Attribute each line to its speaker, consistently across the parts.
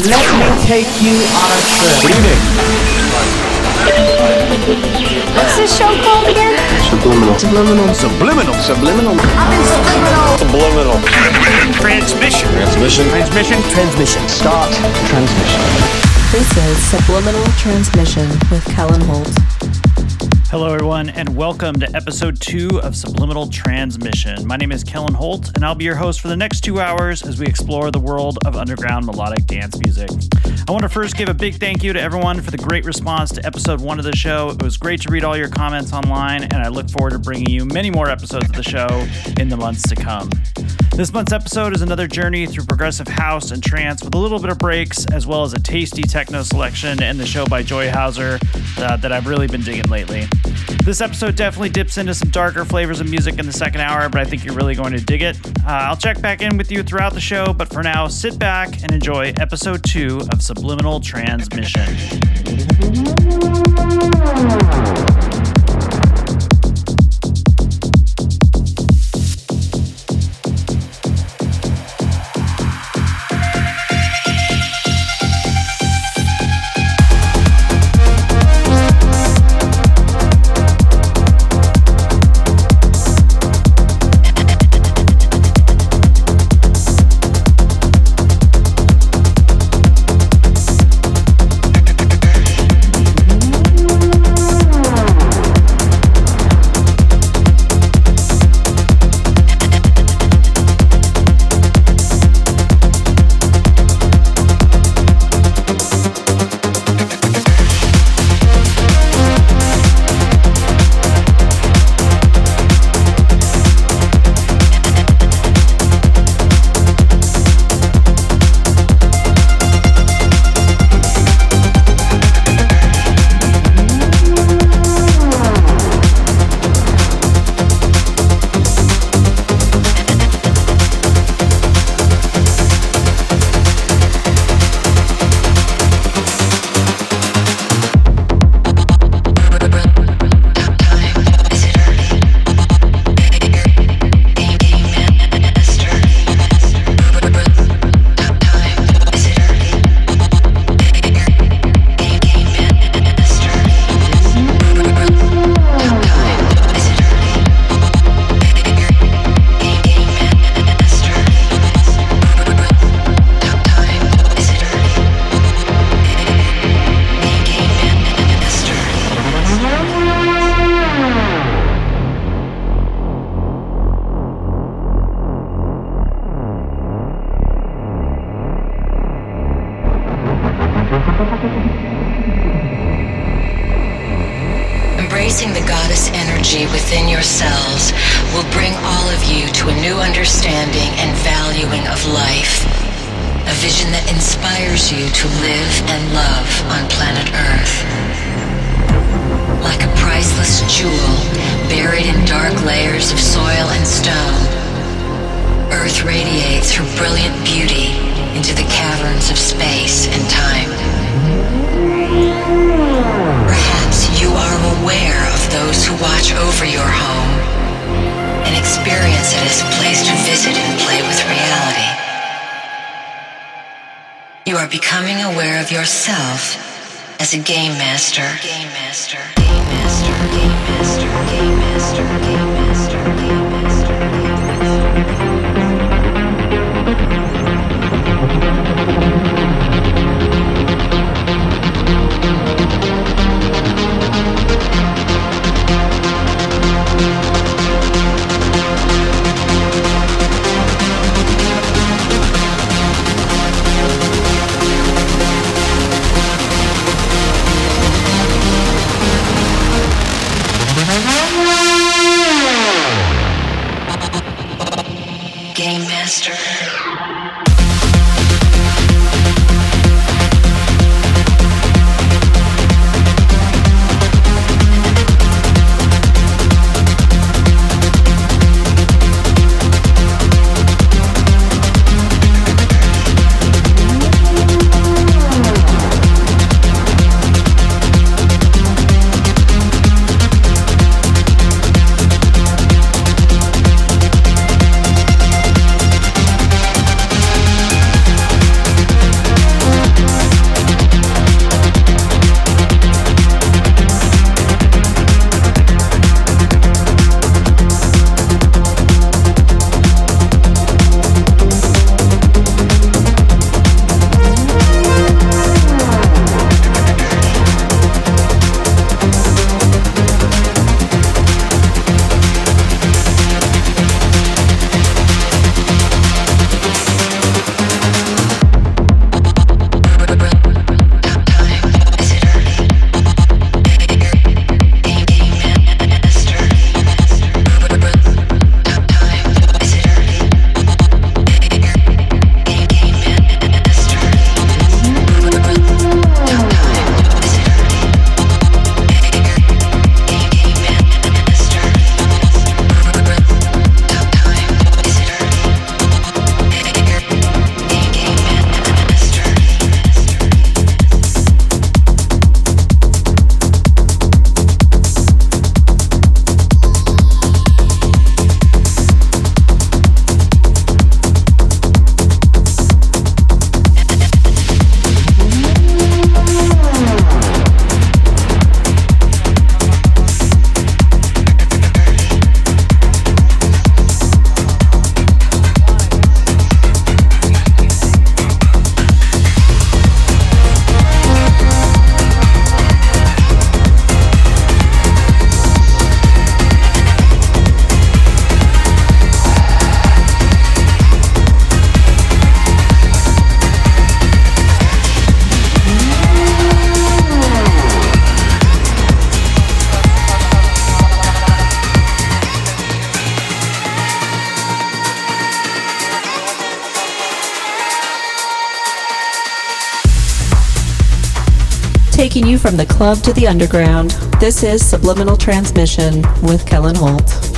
Speaker 1: Let me take you on a trip.
Speaker 2: Good evening.
Speaker 3: What's this show called again?
Speaker 4: Subliminal.
Speaker 2: Subliminal. Subliminal.
Speaker 4: Subliminal.
Speaker 3: I'm in subliminal.
Speaker 2: Subliminal.
Speaker 5: Transmission.
Speaker 2: Transmission.
Speaker 5: Transmission.
Speaker 1: Transmission.
Speaker 4: Start transmission.
Speaker 6: This is Subliminal Transmission with Kellen Holt.
Speaker 5: Hello, everyone, and welcome to episode two of Subliminal Transmission. My name is Kellen Holt, and I'll be your host for the next two hours as we explore the world of underground melodic dance music. I want to first give a big thank you to everyone for the great response to episode one of the show. It was great to read all your comments online, and I look forward to bringing you many more episodes of the show in the months to come. This month's episode is another journey through progressive house and trance with a little bit of breaks, as well as a tasty techno selection and the show by Joyhauser uh, that I've really been digging lately. This episode definitely dips into some darker flavors of music in the second hour, but I think you're really going to dig it. Uh, I'll check back in with you throughout the show, but for now, sit back and enjoy episode two of Subliminal Transmission.
Speaker 6: Club to the underground. This is Subliminal Transmission with Kellen Holt.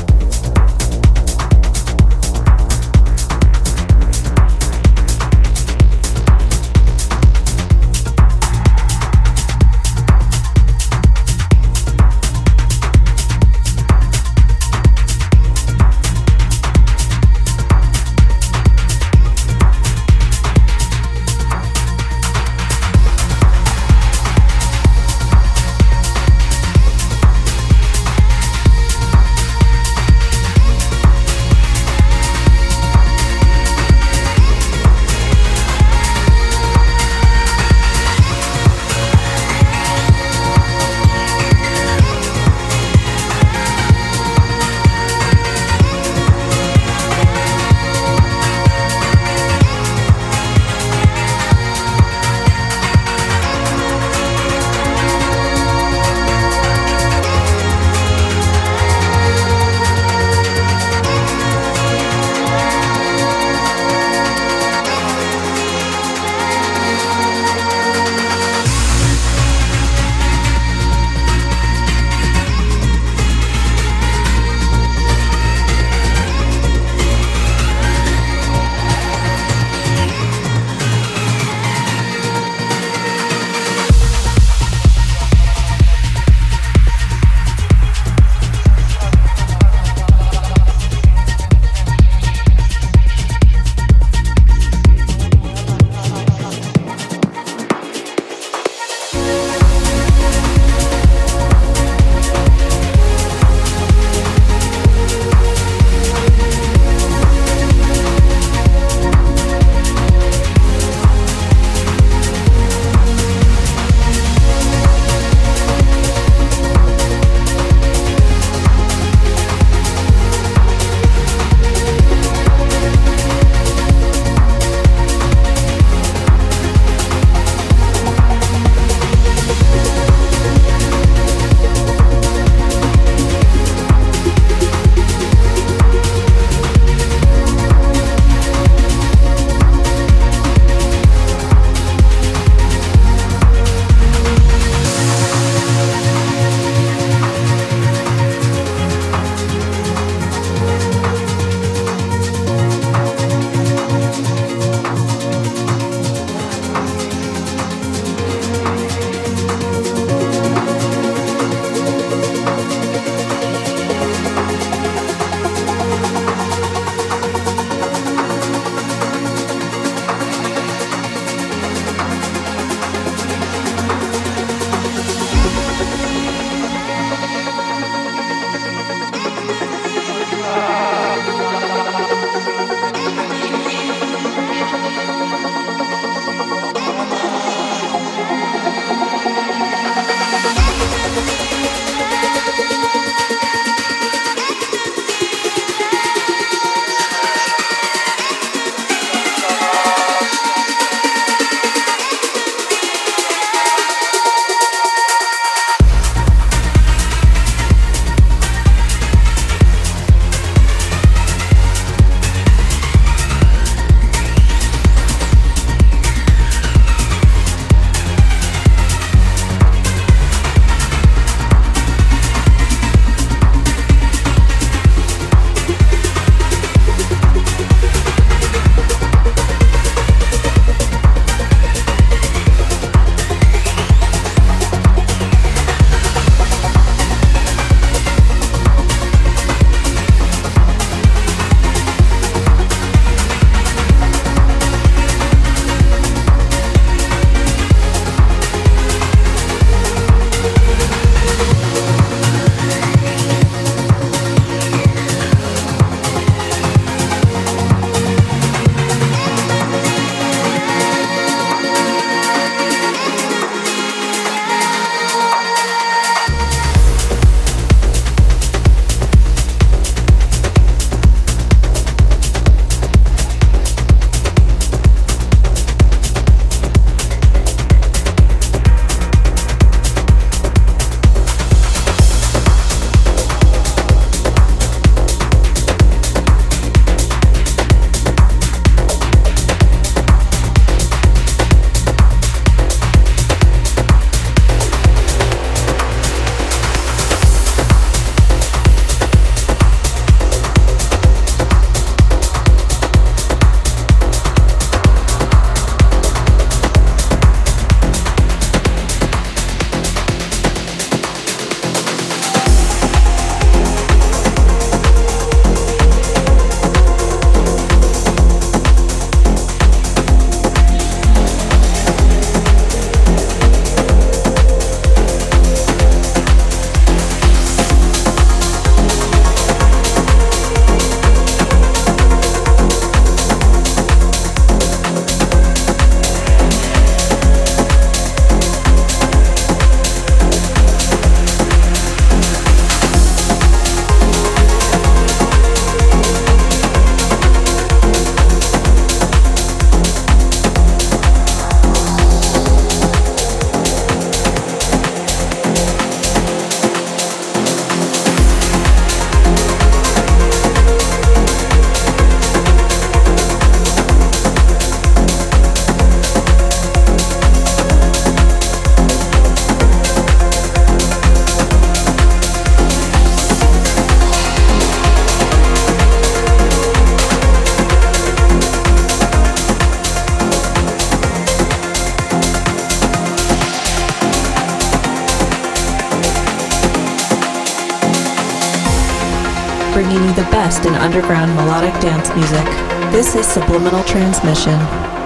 Speaker 6: Underground melodic dance music. This is Subliminal Transmission.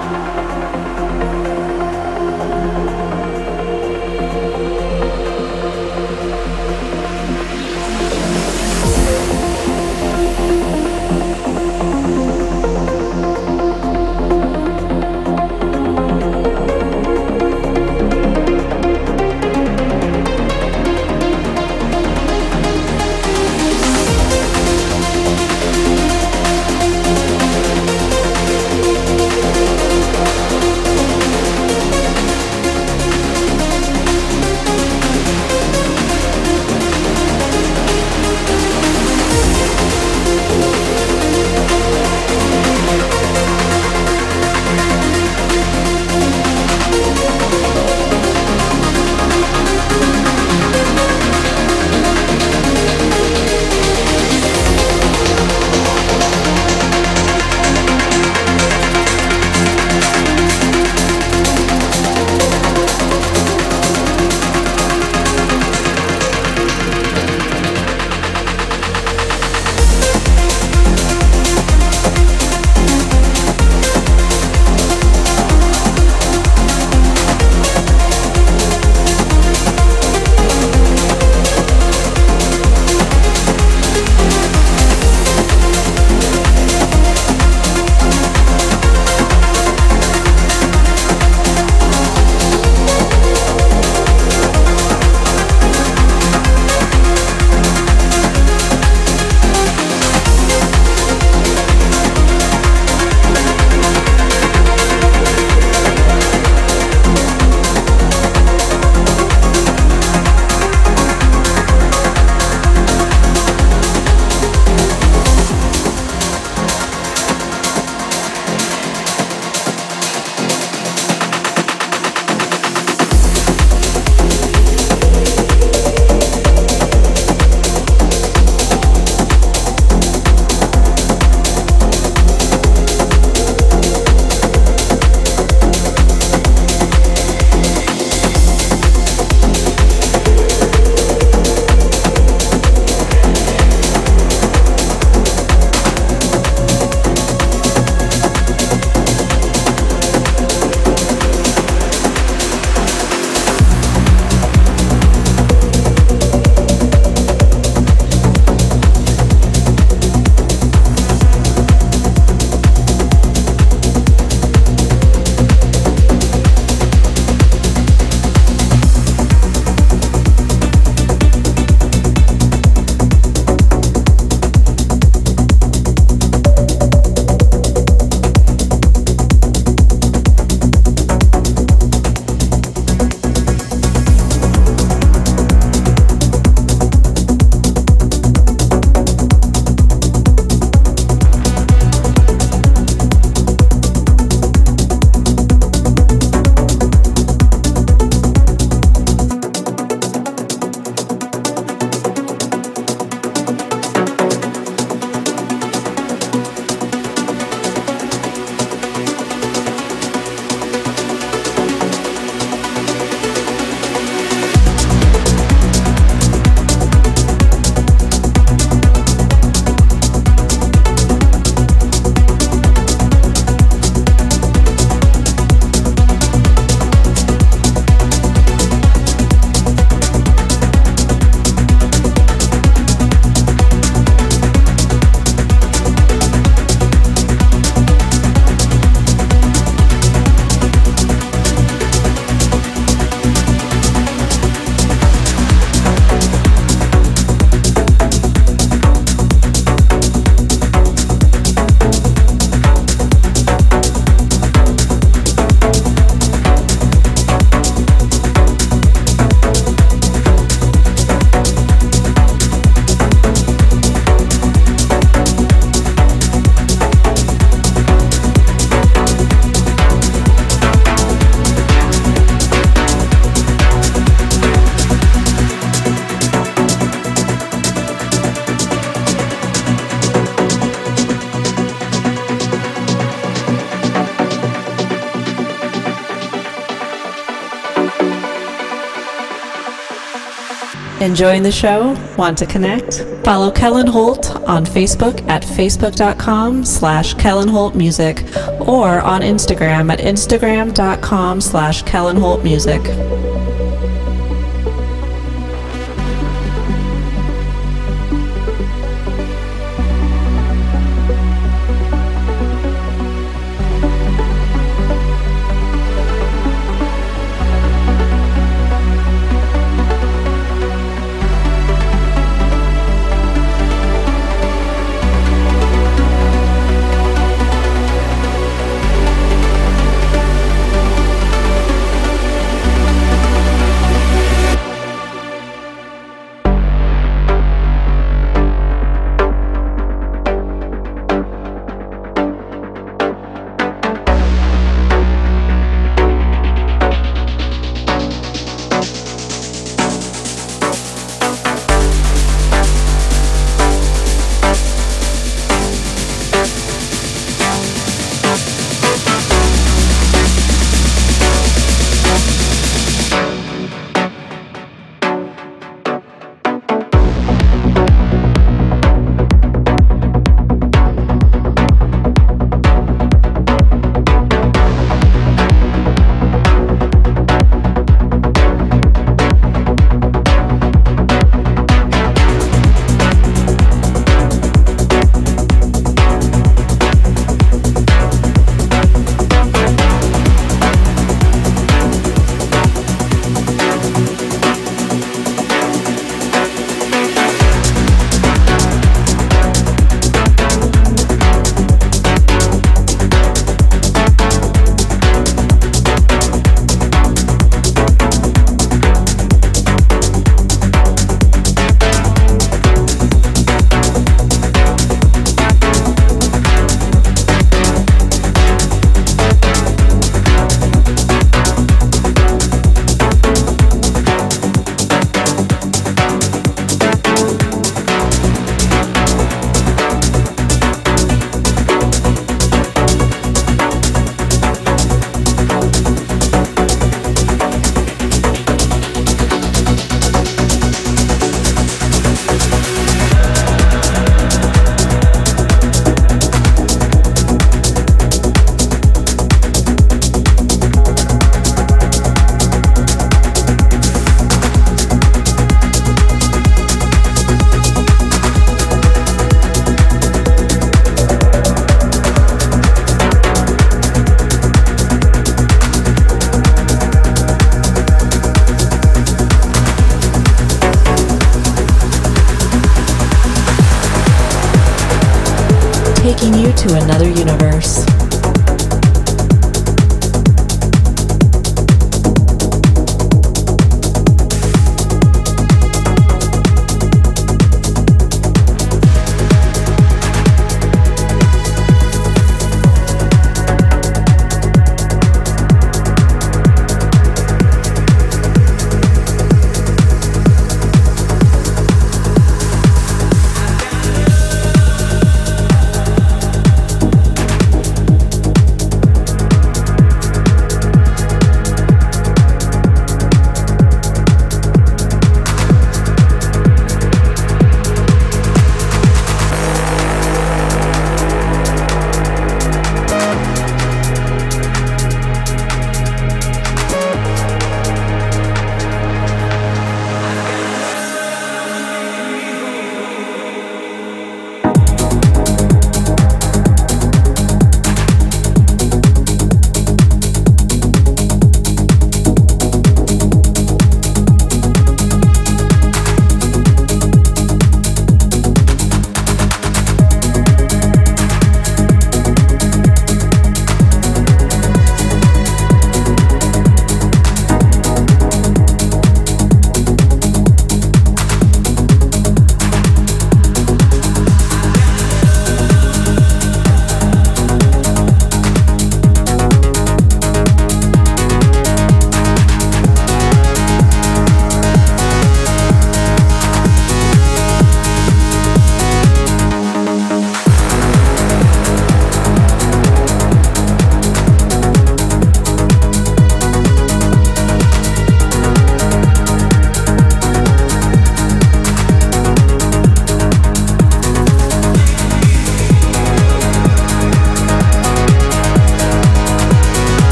Speaker 6: Enjoying the show? Want to connect? Follow Kellen Holt on Facebook at facebook.com slash Kellen Holt Music or on Instagram at instagram.com slash Kellen Holt Music.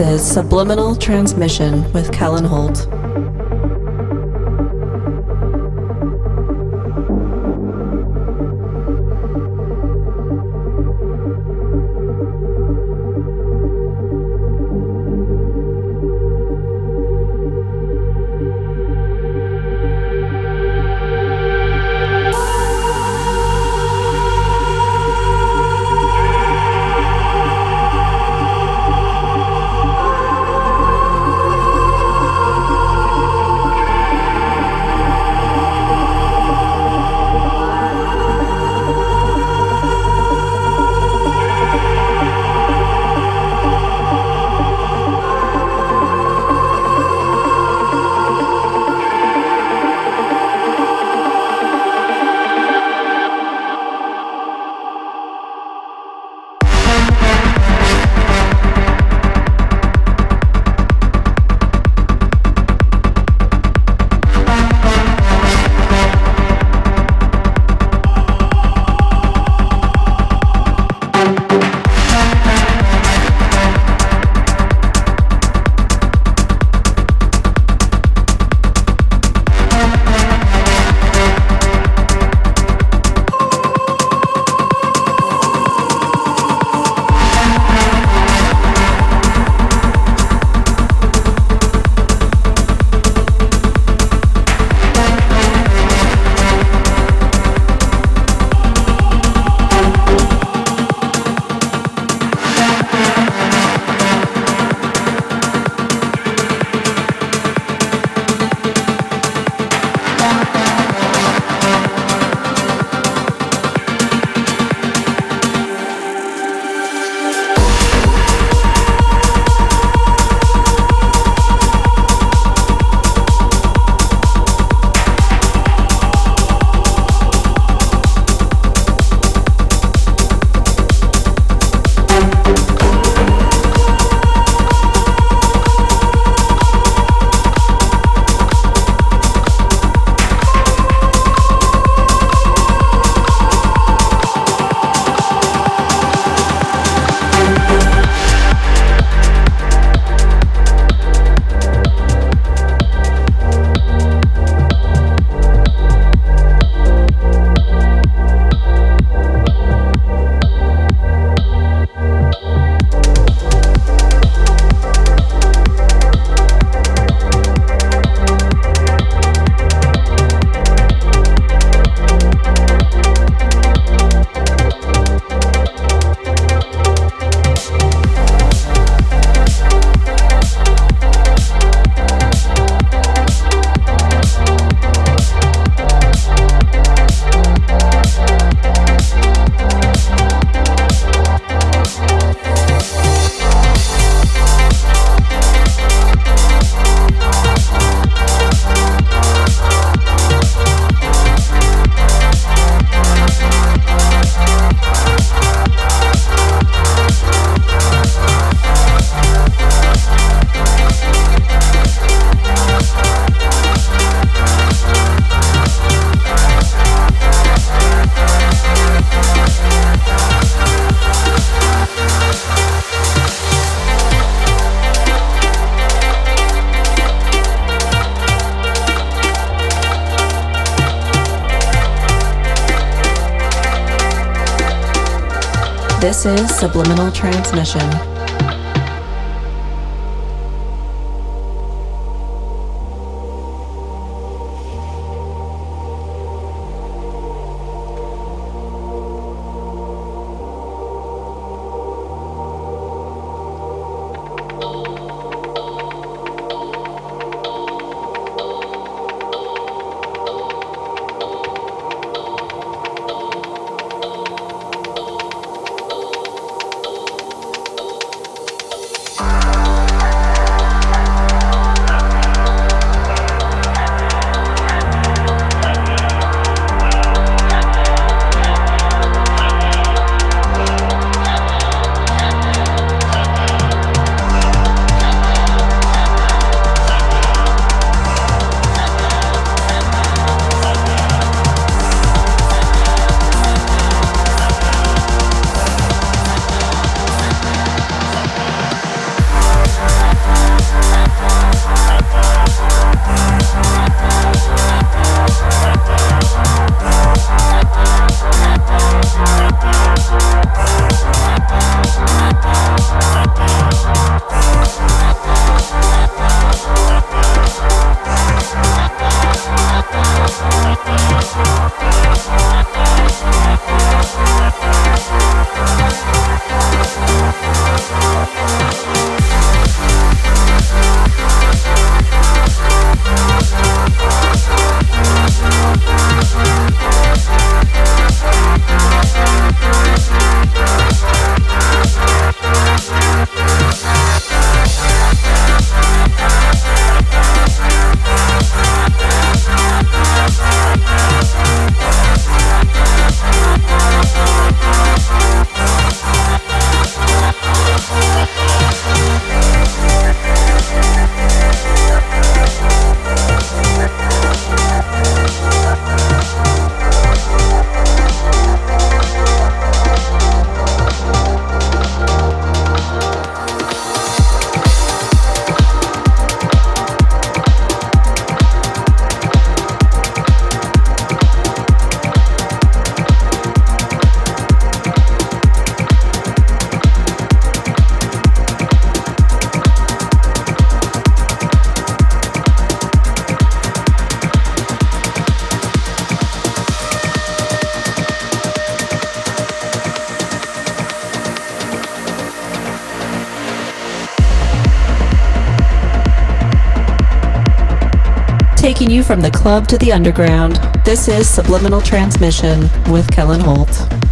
Speaker 6: Is Subliminal Transmission with Kellen Holt. Is Subliminal Transmission. From the club to the underground. This is Subliminal Transmission with Kellen Holt.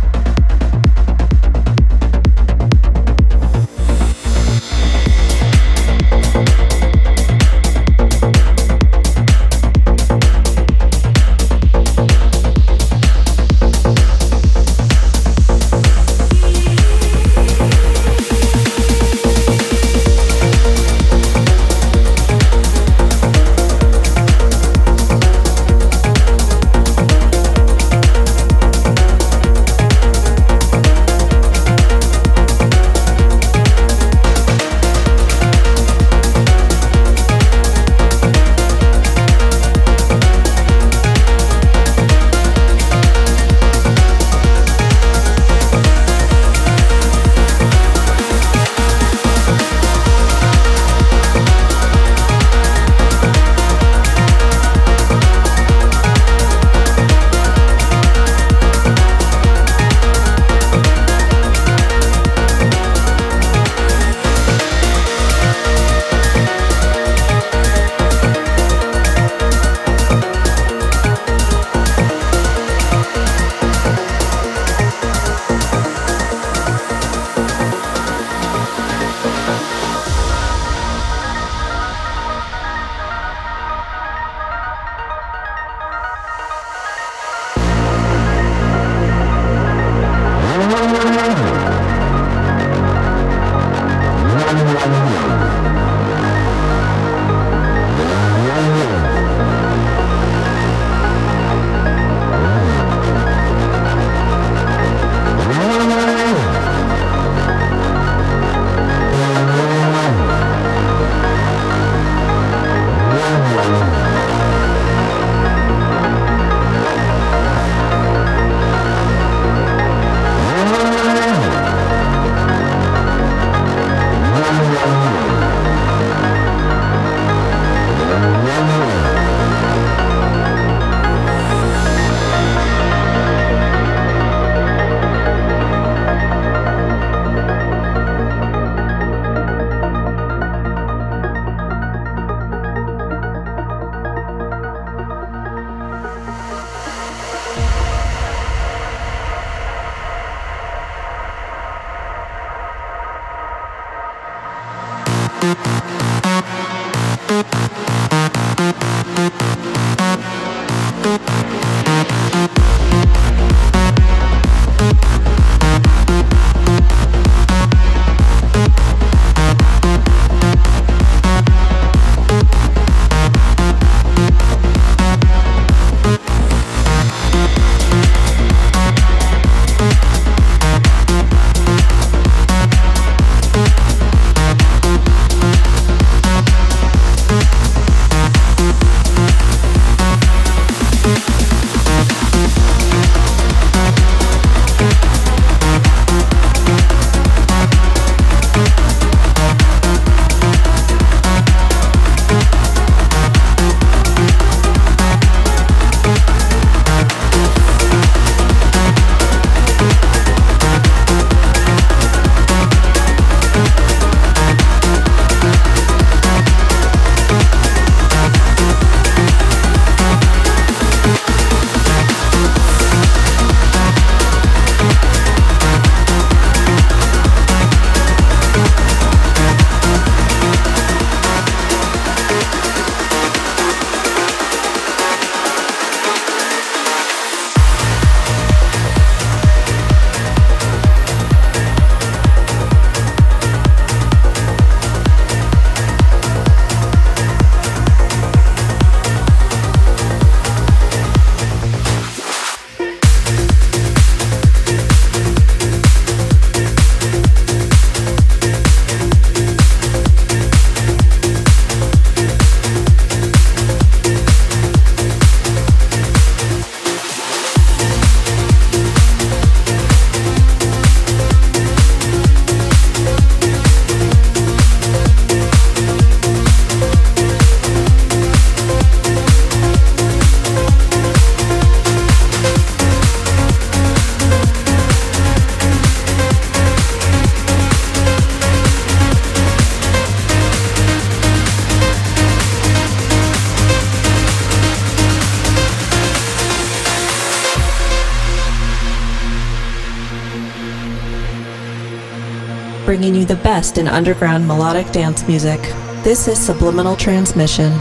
Speaker 6: In underground melodic dance music. This is Subliminal Transmission.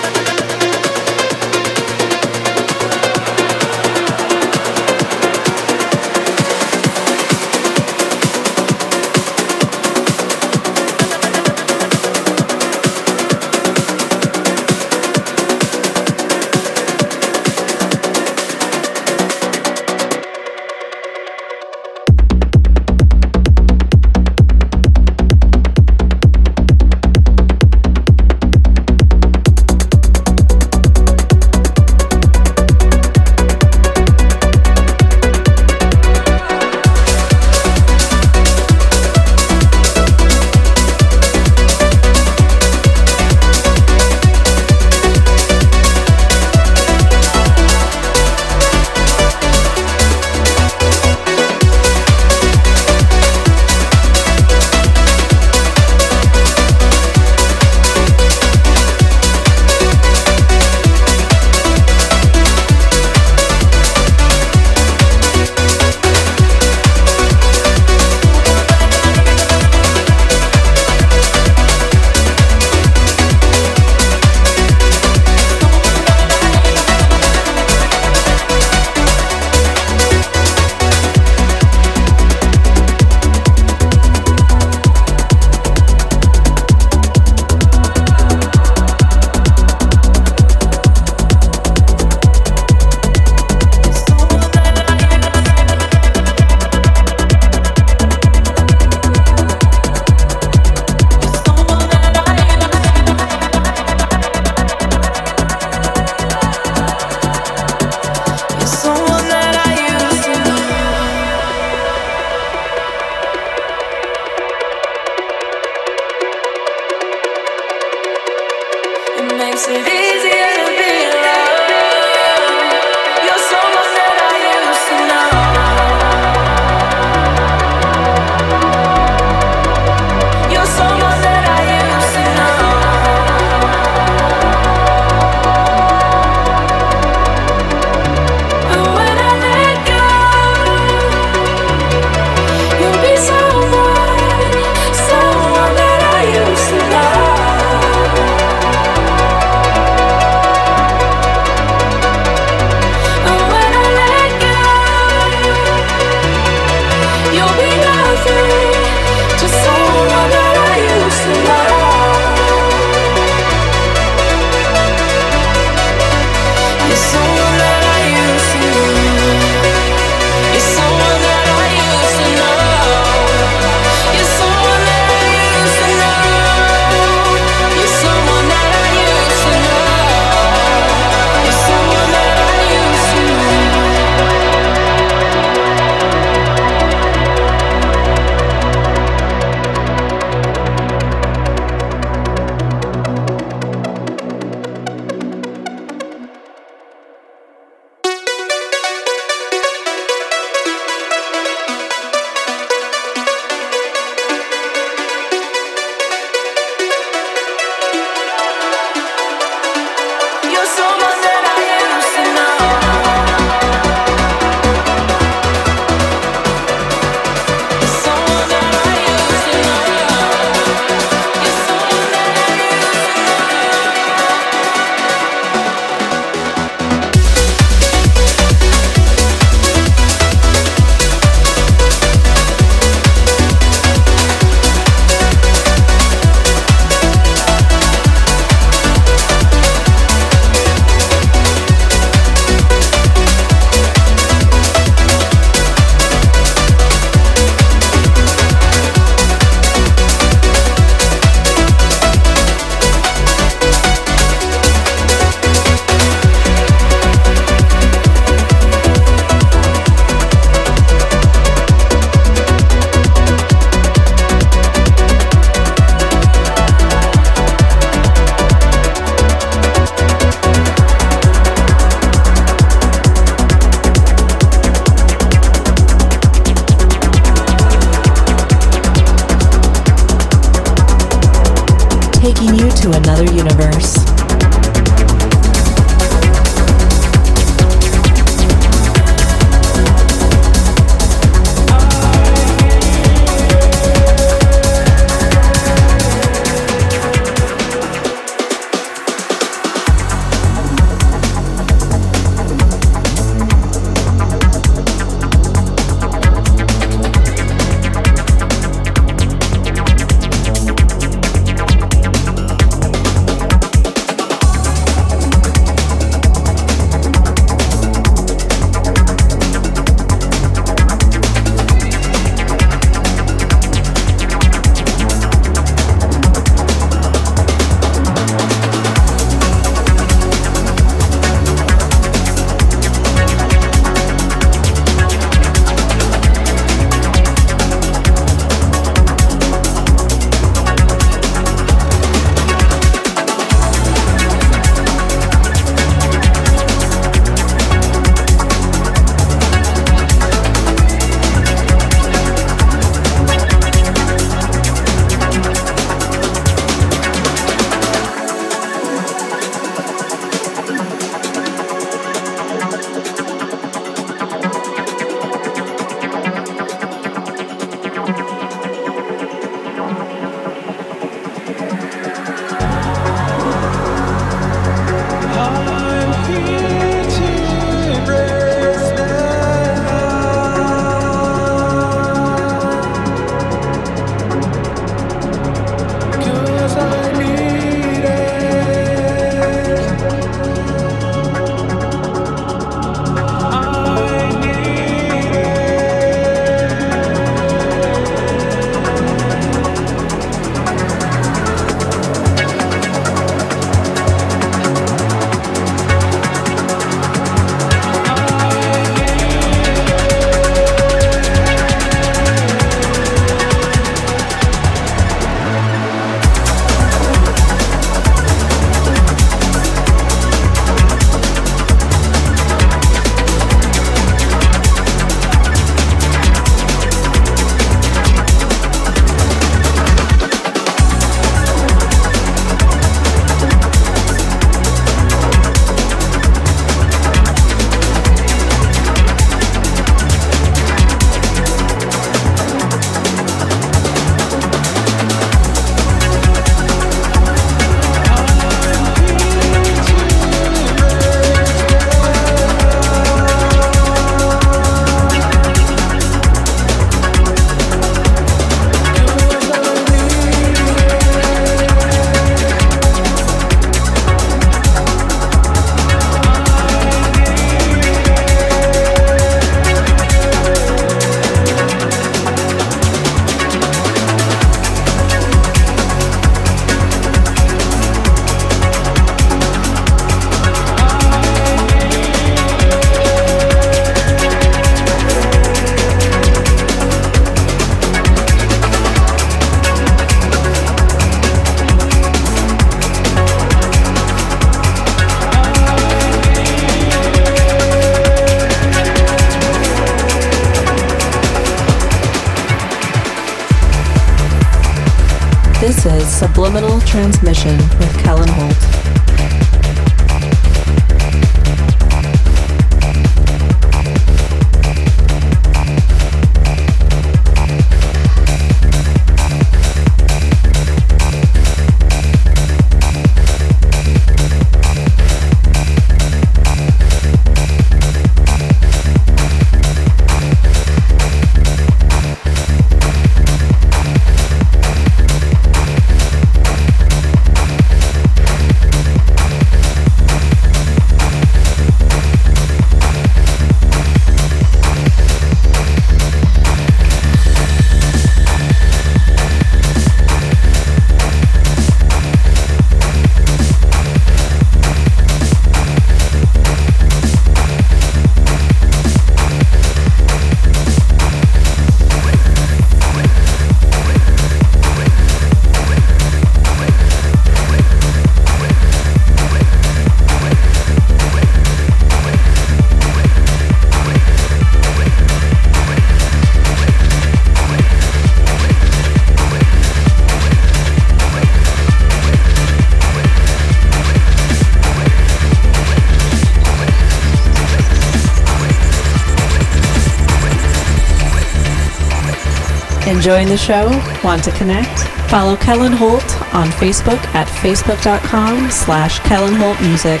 Speaker 6: Enjoying the show? Want to connect? Follow Kellen Holt on Facebook at facebook.com slash Kellen Holt Music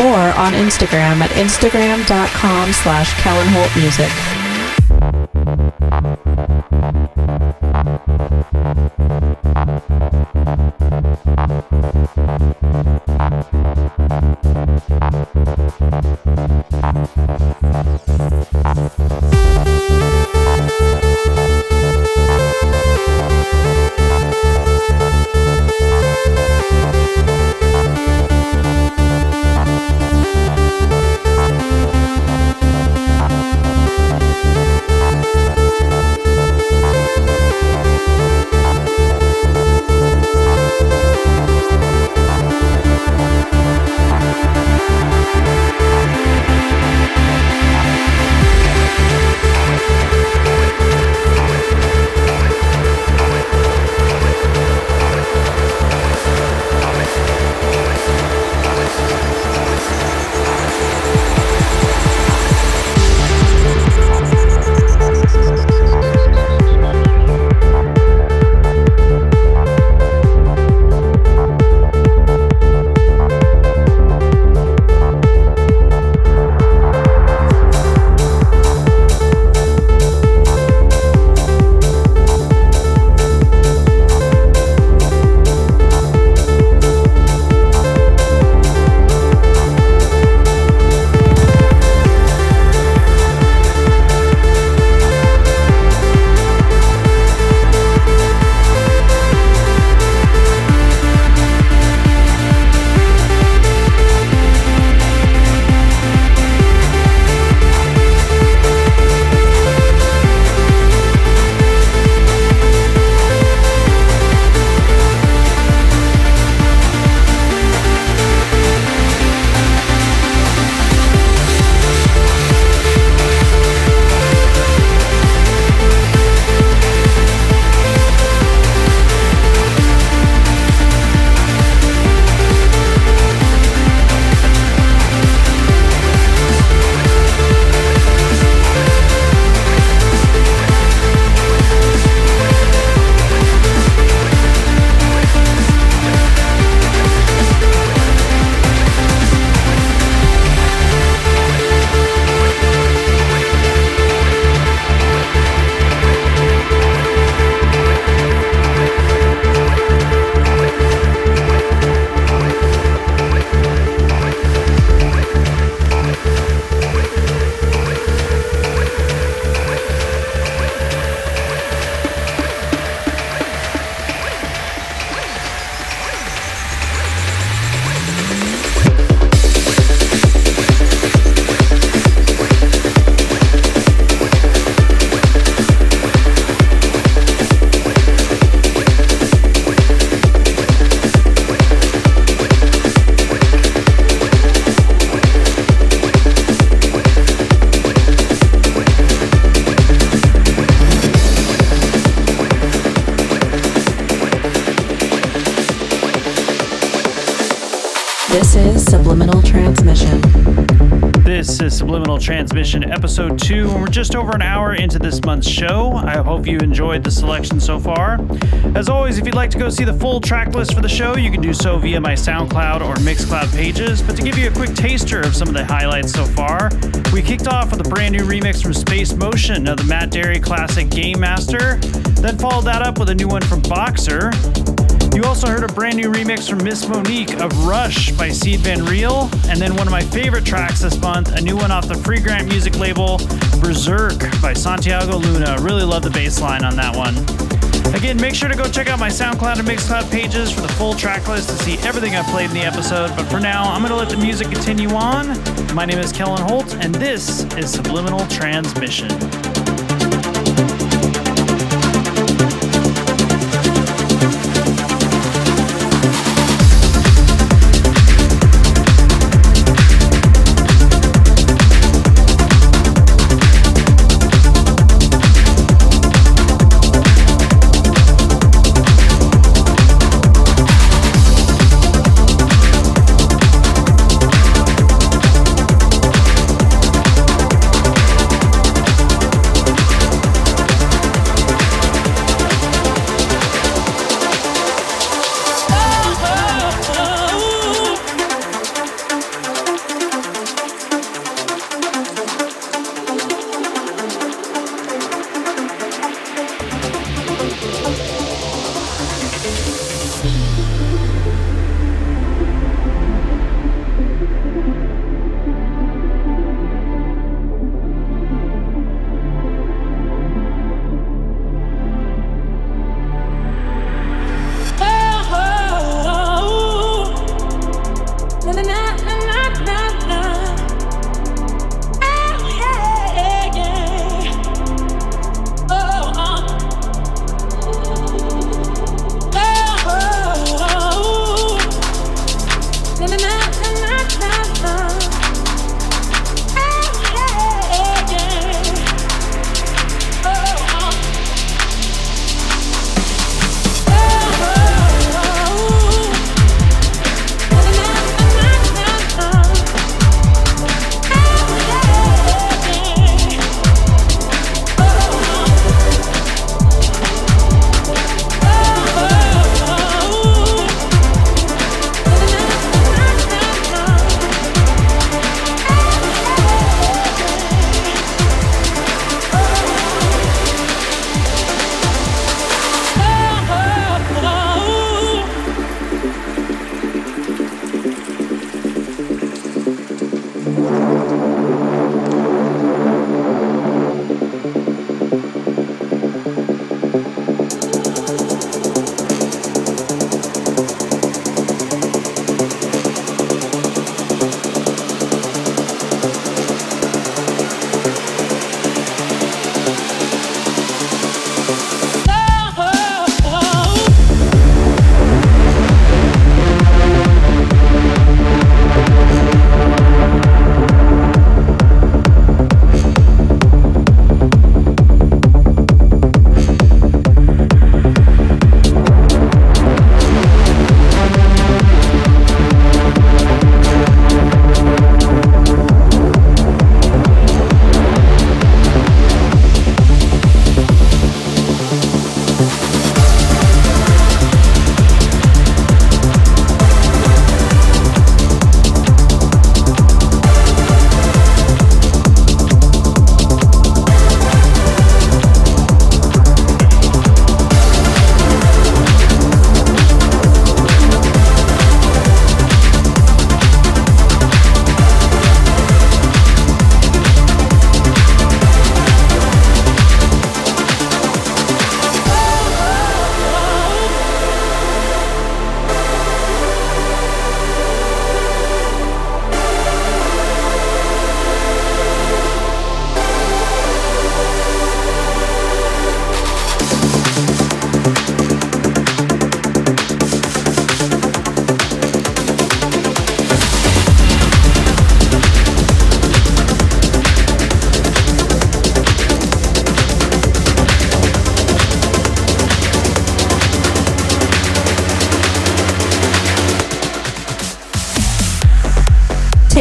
Speaker 6: or on Instagram at instagram.com slash Kellen Holt Music.
Speaker 7: Episode 2, and we're just over an hour into this month's show. I hope you enjoyed the selection so far. As always, if you'd like to go see the full track list for the show, you can do so via my SoundCloud or Mixcloud pages. But to give you a quick taster of some of the highlights so far, we kicked off with a brand new remix from Space Motion of the Matt Darey classic Game Master, then followed that up with a new one from Boxer. You also heard a brand new remix from Miss Monique of Rush by Sied van Riel, and then one of my favorite tracks this month, a new one off the Freegrant music label, Berserk by Santiago Luna. Really love the bass line on that one. Again, make sure to go check out my SoundCloud and Mixcloud pages for the full track list to see everything I've played in the episode. But for now, I'm going to let the music continue on. My name is Kellen Holt, and this is Subliminal Transmission.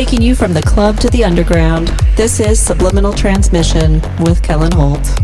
Speaker 6: Taking you from the club to the underground. This is Subliminal Transmission with Kellen Holt.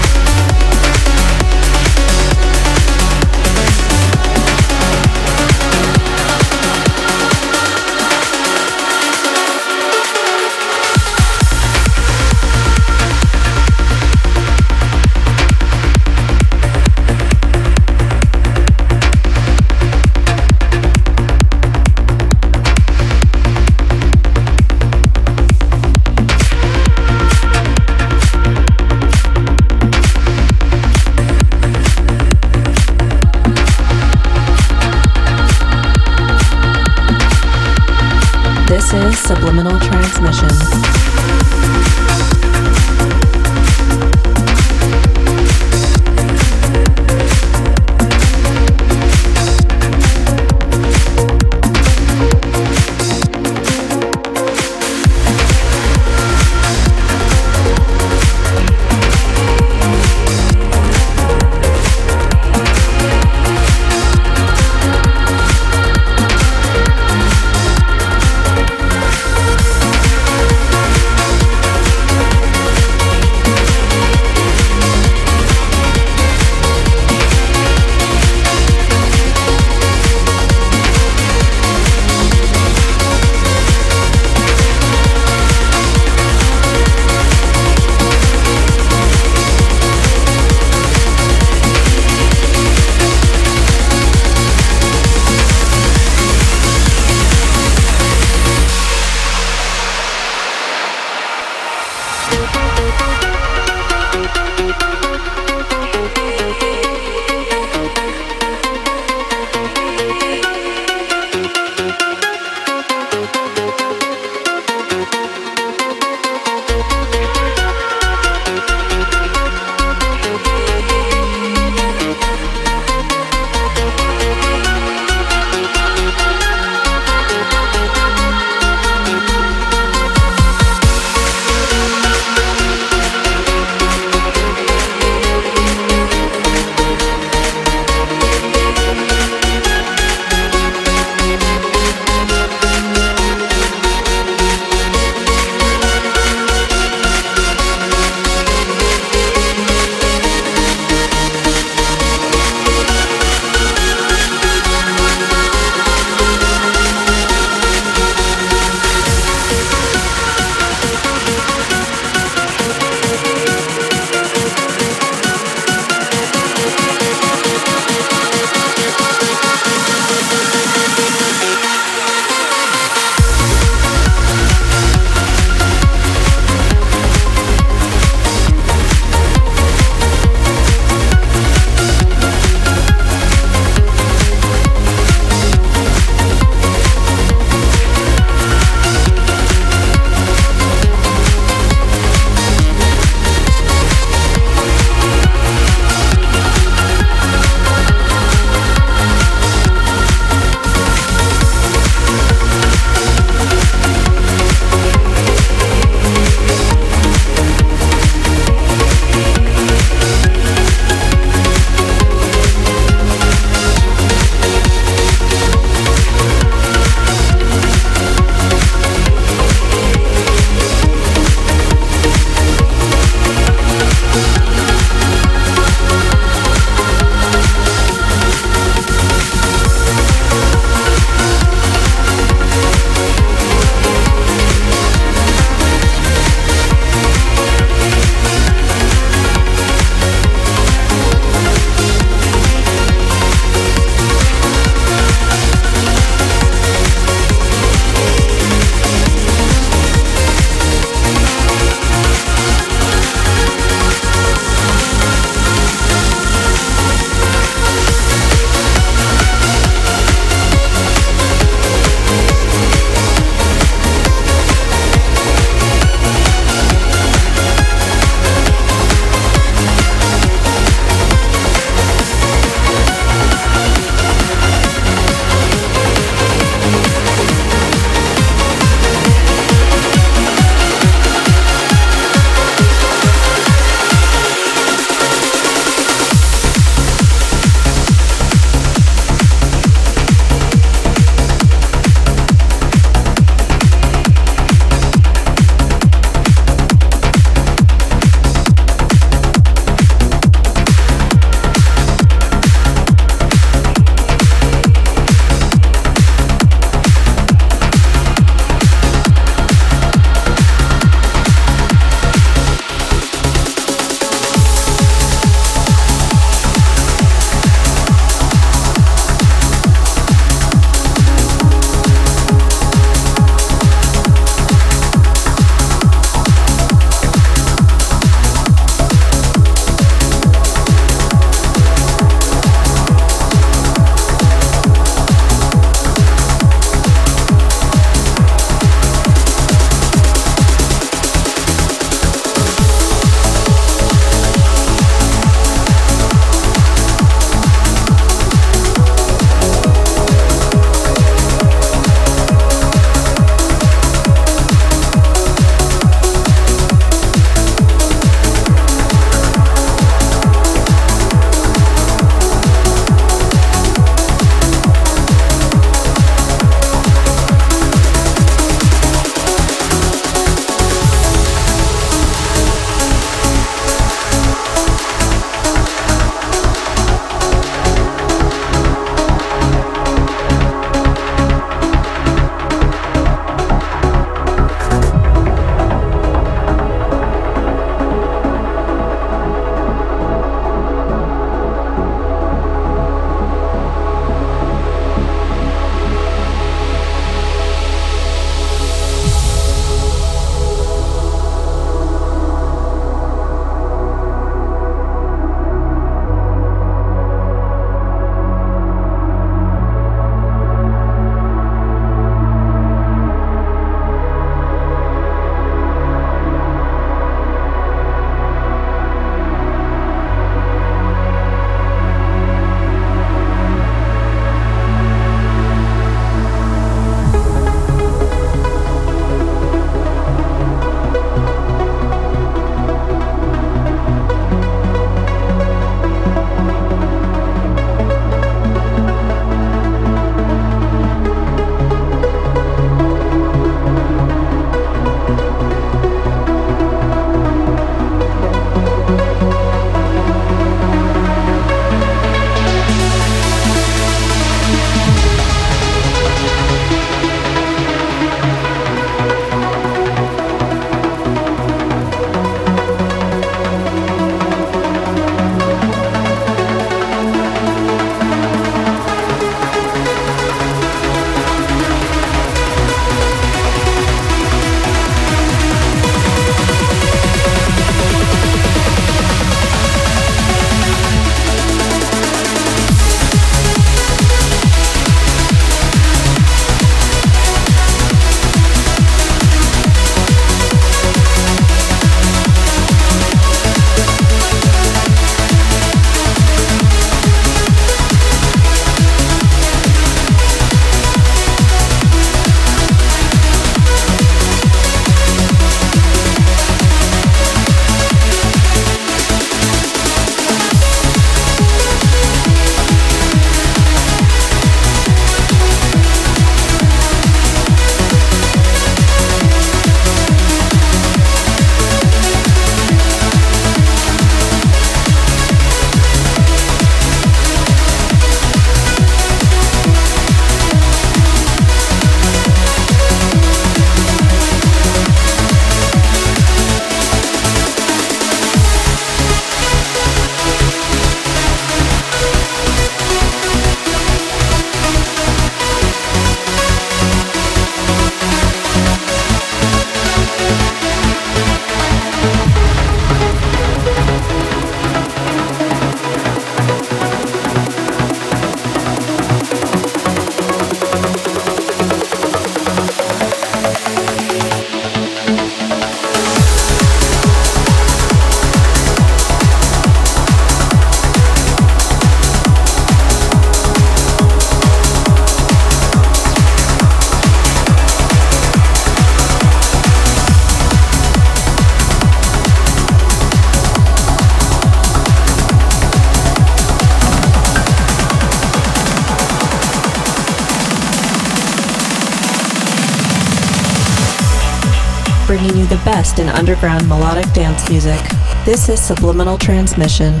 Speaker 6: Underground melodic dance music. This is Subliminal Transmission.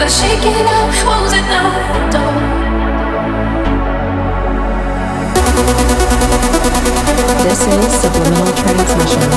Speaker 6: But shaking out won't
Speaker 8: it now,
Speaker 6: This is Subliminal Transmission.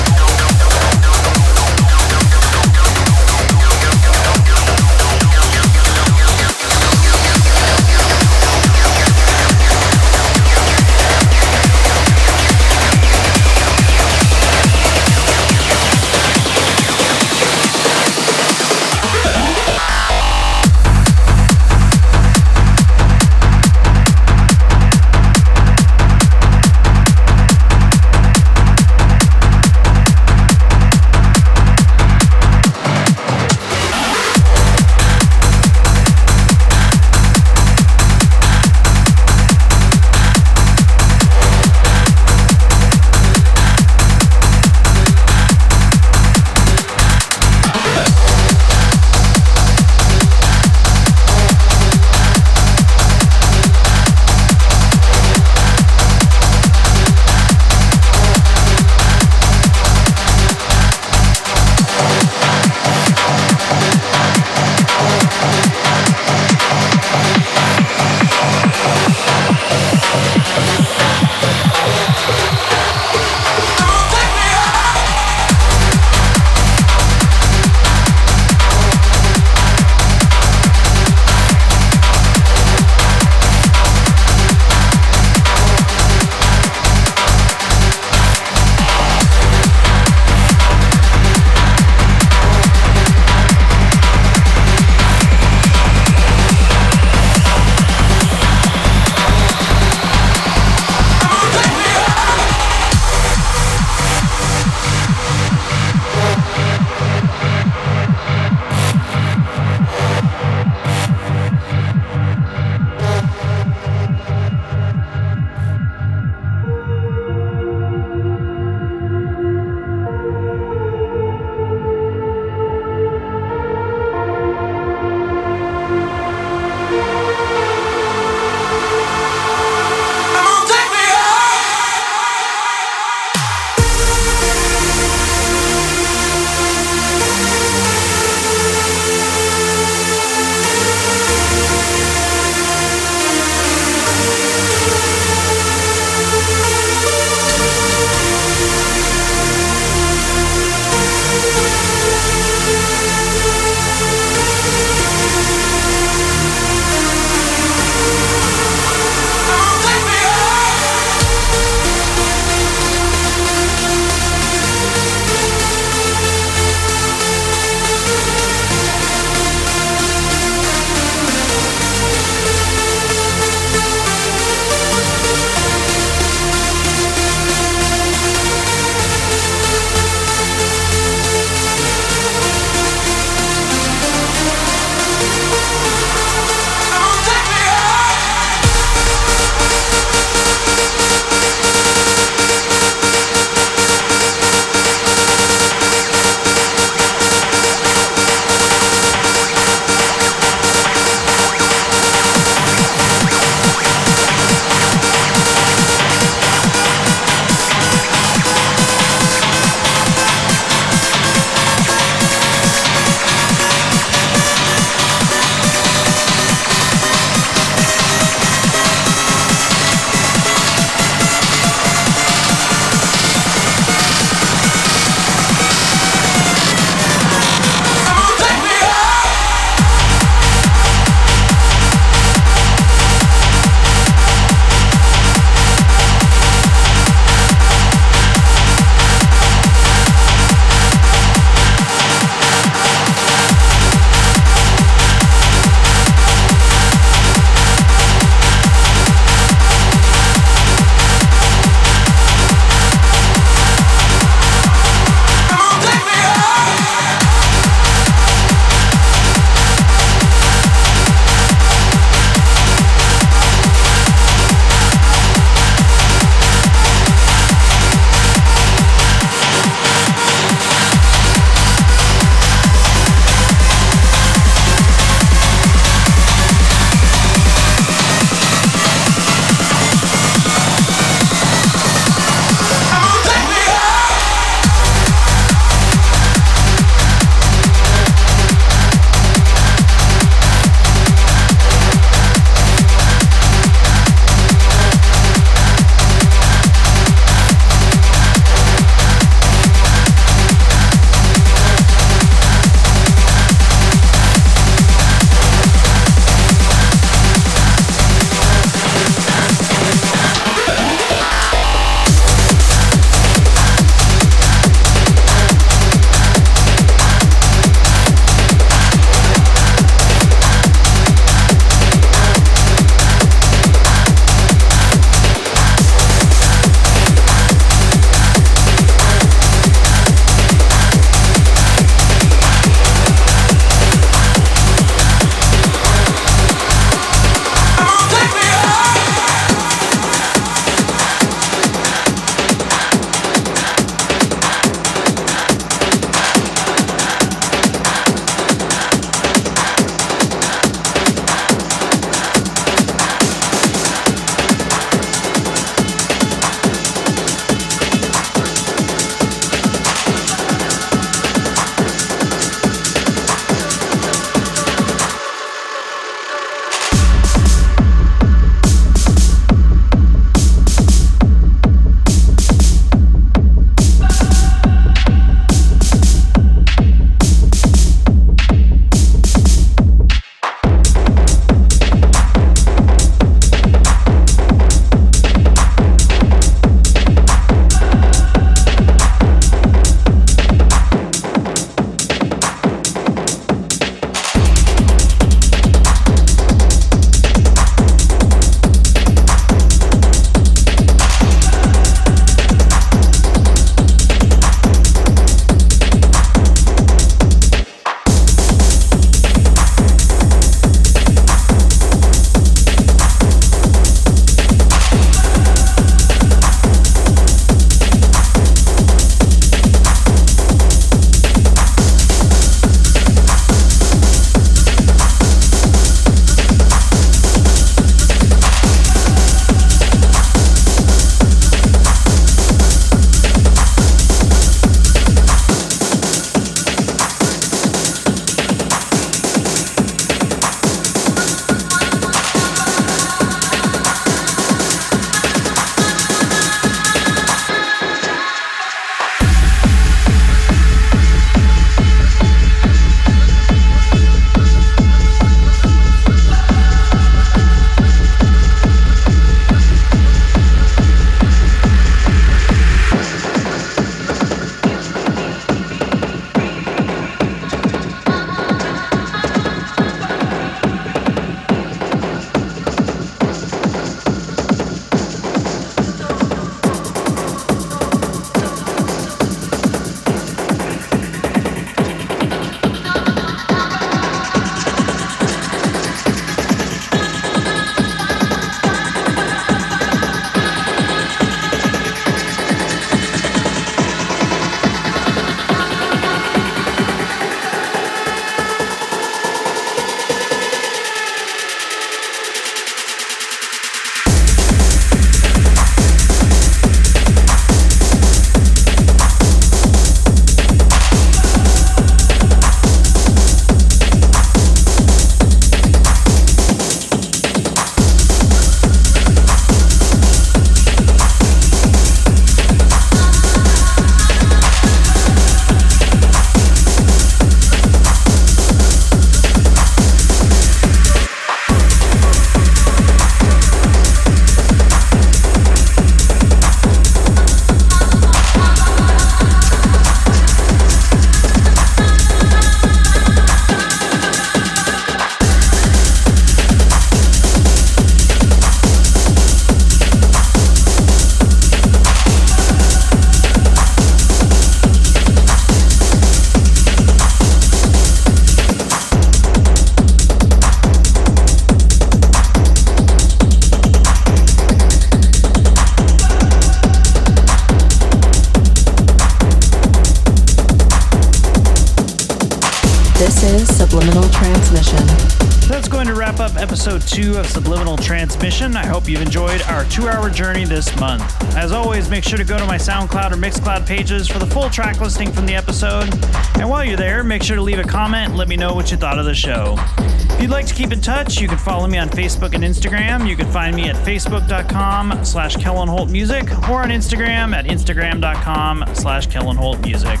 Speaker 7: You've enjoyed our two hour journey this month. As always, make sure to go to my SoundCloud or Mixcloud pages for the full track listing from the episode. And while you're there, make sure to leave a comment and let me know what you thought of the show. If you'd like to keep in touch, you can follow me on Facebook and Instagram. You can find me at facebook.com slash Kellen Holt Music or on Instagram at instagram.com slash Kellen Holt Music.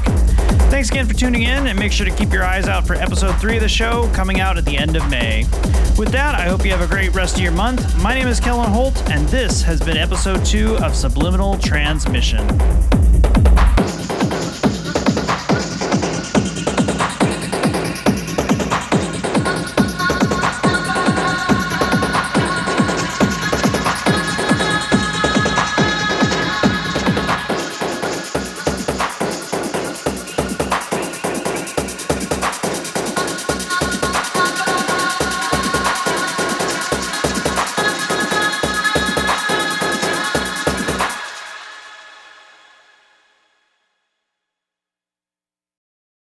Speaker 7: Thanks again for tuning in and make sure to keep your eyes out for episode three of the show coming out at the end of May. With that, I hope you have a great rest of your month. My name is Kellen Holt, and this has been episode two of Subliminal Transmission.